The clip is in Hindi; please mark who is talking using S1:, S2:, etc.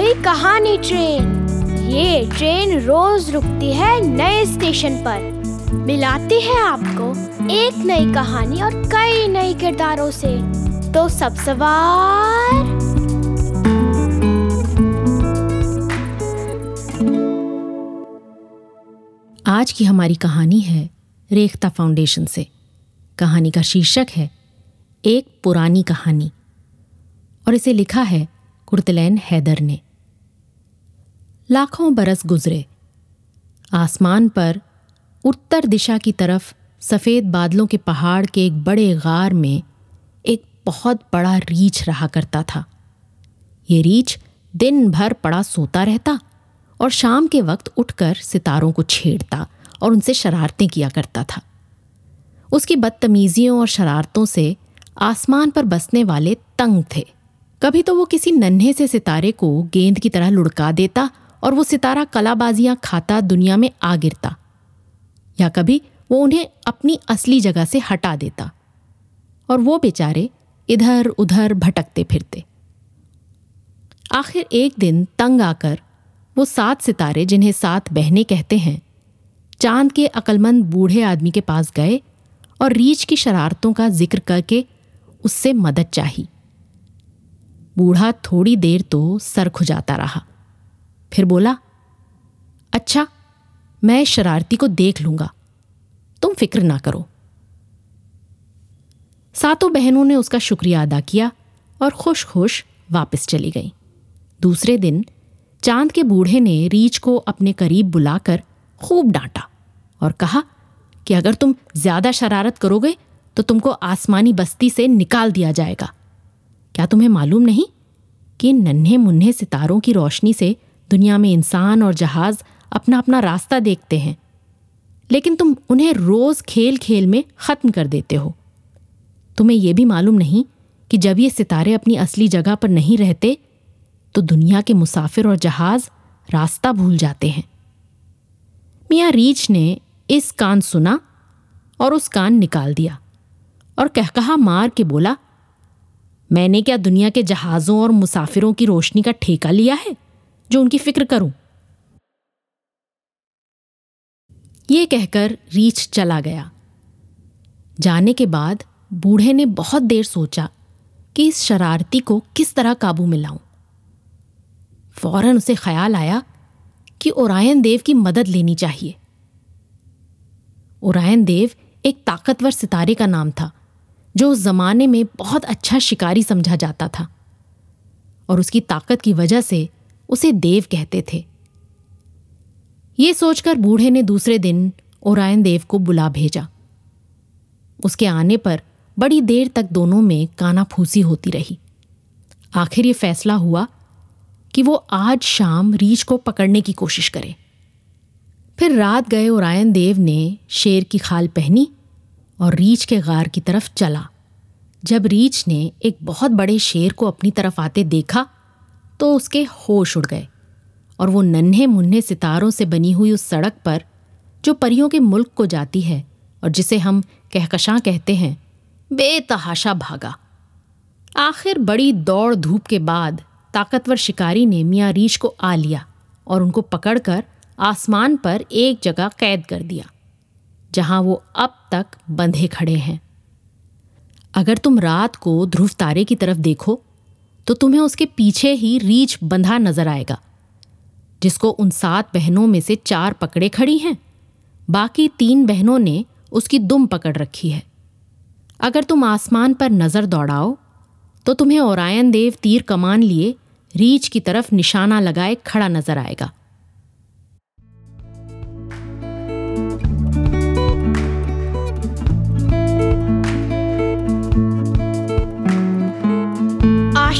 S1: पुरानी ट्रेन। ये ट्रेन रोज रुकती है नए स्टेशन पर। मिलाती है आपको एक नई कहानी और कई नए किरदारों से। तो सब सवार।
S2: आज की हमारी कहानी है रेखता फाउंडेशन से। कहानी का शीर्षक है, एक पुरानी कहानी। और इसे लिखा है कुर्तलैन हैदर ने। लाखों बरस गुजरे। आसमान पर उत्तर दिशा की तरफ़ सफ़ेद बादलों के पहाड़ के एक बड़े गार में एक बहुत बड़ा रीछ रहा करता था। ये रीछ दिन भर पड़ा सोता रहता और शाम के वक्त उठकर सितारों को छेड़ता और उनसे शरारतें किया करता था। उसकी बदतमीजियों और शरारतों से आसमान पर बसने वाले तंग थे। कभी तो वो किसी नन्हे से सितारे को गेंद की तरह लुढ़का देता और वो सितारा कलाबाजियाँ खाता दुनिया में आ गिरता, या कभी वो उन्हें अपनी असली जगह से हटा देता। और वो बेचारे इधर उधर भटकते फिरते। आखिर एक दिन तंग आकर वो सात सितारे जिन्हें सात बहने कहते हैं, चाँद के अकलमंद बूढ़े आदमी के पास गए और रीछ की शरारतों का ज़िक्र करके उससे मदद चाही। बूढ़ा थोड़ी देर तो सर खुजाता रहा। फिर बोला अच्छा मैं शरारती को देख लूँगा। तुम फ़िक्र ना करो। सातों बहनों ने उसका शुक्रिया अदा किया और खुश खुश वापस चली गईं। दूसरे दिन, चाँद के बूढ़े ने रीछ को अपने करीब बुलाकर खूब डांटा और कहा कि अगर तुम ज़्यादा शरारत करोगे तो तुमको आसमानी बस्ती से निकाल दिया जाएगा। क्या तुम्हें मालूम नहीं कि नन्हे मुन्ने सितारों की रोशनी से दुनिया में इंसान और जहाज़ अपना अपना रास्ता देखते हैं। लेकिन तुम उन्हें रोज खेल खेल में खत्म कर देते हो। तुम्हें यह भी मालूम नहीं कि जब ये सितारे अपनी असली जगह पर नहीं रहते तो दुनिया के मुसाफिर और जहाज़ रास्ता भूल जाते हैं। मियाँ रीच ने इस कान सुना और उस कान निकाल दिया और कहकहा मार के बोला, मैंने क्या दुनिया के जहाज़ों और मुसाफिरों की रोशनी का ठेका लिया है? जो उनकी फ़िक्र करूँ। ये कहकर रीछ चला गया। जाने के बाद बूढ़े ने बहुत देर सोचा कि इस शरारती को किस तरह काबू में लाऊं। फ़ौरन उसे ख्याल आया कि ओरायन देव की मदद लेनी चाहिए। ओरायन देव एक ताकतवर सितारे का नाम था, जो उस जमाने में बहुत अच्छा शिकारी समझा जाता था। और उसकी ताकत की वजह से उसे देव कहते थे। ये सोचकर बूढ़े ने दूसरे दिन ओरायन देव को बुला भेजा। उसके आने पर बड़ी देर तक दोनों में काना फूसी होती रही। आखिर ये फैसला हुआ कि वो आज शाम रीछ को पकड़ने की कोशिश करे। फिर रात गए ओरायन देव ने शेर की खाल पहनी और रीछ के गार की तरफ़ चला। जब रीछ ने एक बहुत बड़े शेर को अपनी तरफ़ आते देखा तो उसके होश उड़ गए और वो नन्हे मुन्ने सितारों से बनी हुई उस सड़क पर, जो परियों के मुल्क को जाती है और जिसे हम कहकशां कहते हैं, बेतहाशा भागा। आखिर बड़ी दौड़ धूप के बाद ताकतवर शिकारी ने मियाँ रीछ को आ लिया और उनको पकड़कर आसमान पर एक जगह कैद कर दिया, जहाँ वो अब तक बंधे खड़े हैं। अगर तुम रात को ध्रुव तारे की तरफ़ देखो तो तुम्हें उसके पीछे ही रीछ बंधा नज़र आएगा, जिसको उन सात बहनों में से चार पकड़े खड़ी हैं। बाकी तीन बहनों ने उसकी दुम पकड़ रखी है। अगर तुम आसमान पर नज़र दौड़ाओ तो तुम्हें ओरायन देव तीर कमान लिए रीछ की तरफ़ निशाना लगाए खड़ा नज़र आएगा।